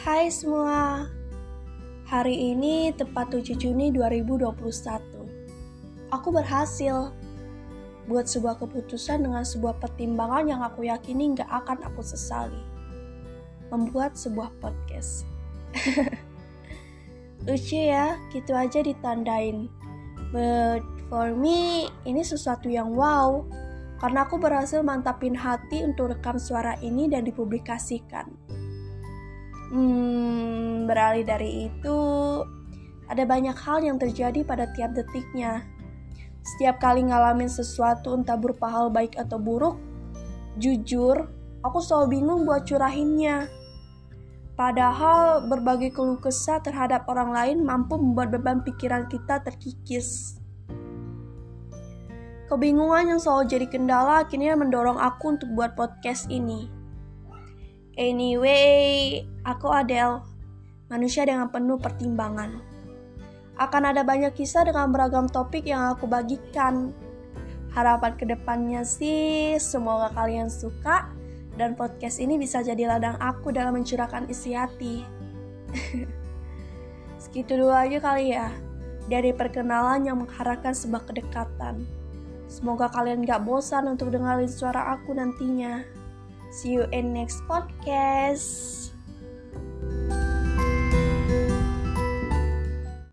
Hai semua. Hari ini tepat 7 Juni 2021. Aku berhasil buat sebuah keputusan dengan sebuah pertimbangan yang aku yakini nggak akan aku sesali. Membuat sebuah podcast. Lucu ya, gitu aja ditandain. But for me, ini sesuatu yang wow. Karena aku berhasil mantapin hati untuk rekam suara ini dan dipublikasikan. Hmm, beralih dari itu, ada banyak hal yang terjadi pada tiap detiknya. Setiap kali ngalamin sesuatu entah berupa hal baik atau buruk, jujur, aku selalu bingung buat curahinnya. Padahal berbagai keluh kesah terhadap orang lain mampu membuat beban pikiran kita terkikis. Kebingungan yang selalu jadi kendala akhirnya mendorong aku untuk buat podcast ini. Anyway, aku Adele, manusia dengan penuh pertimbangan. Akan ada banyak kisah dengan beragam topik yang aku bagikan. Harapan ke depannya sih, semoga kalian suka dan podcast ini bisa jadi ladang aku dalam mencurahkan isi hati. Segitu dulu aja kali ya, dari perkenalan yang mengharapkan sebuah kedekatan. Semoga kalian gak bosan untuk dengerin suara aku nantinya. See you in next podcast.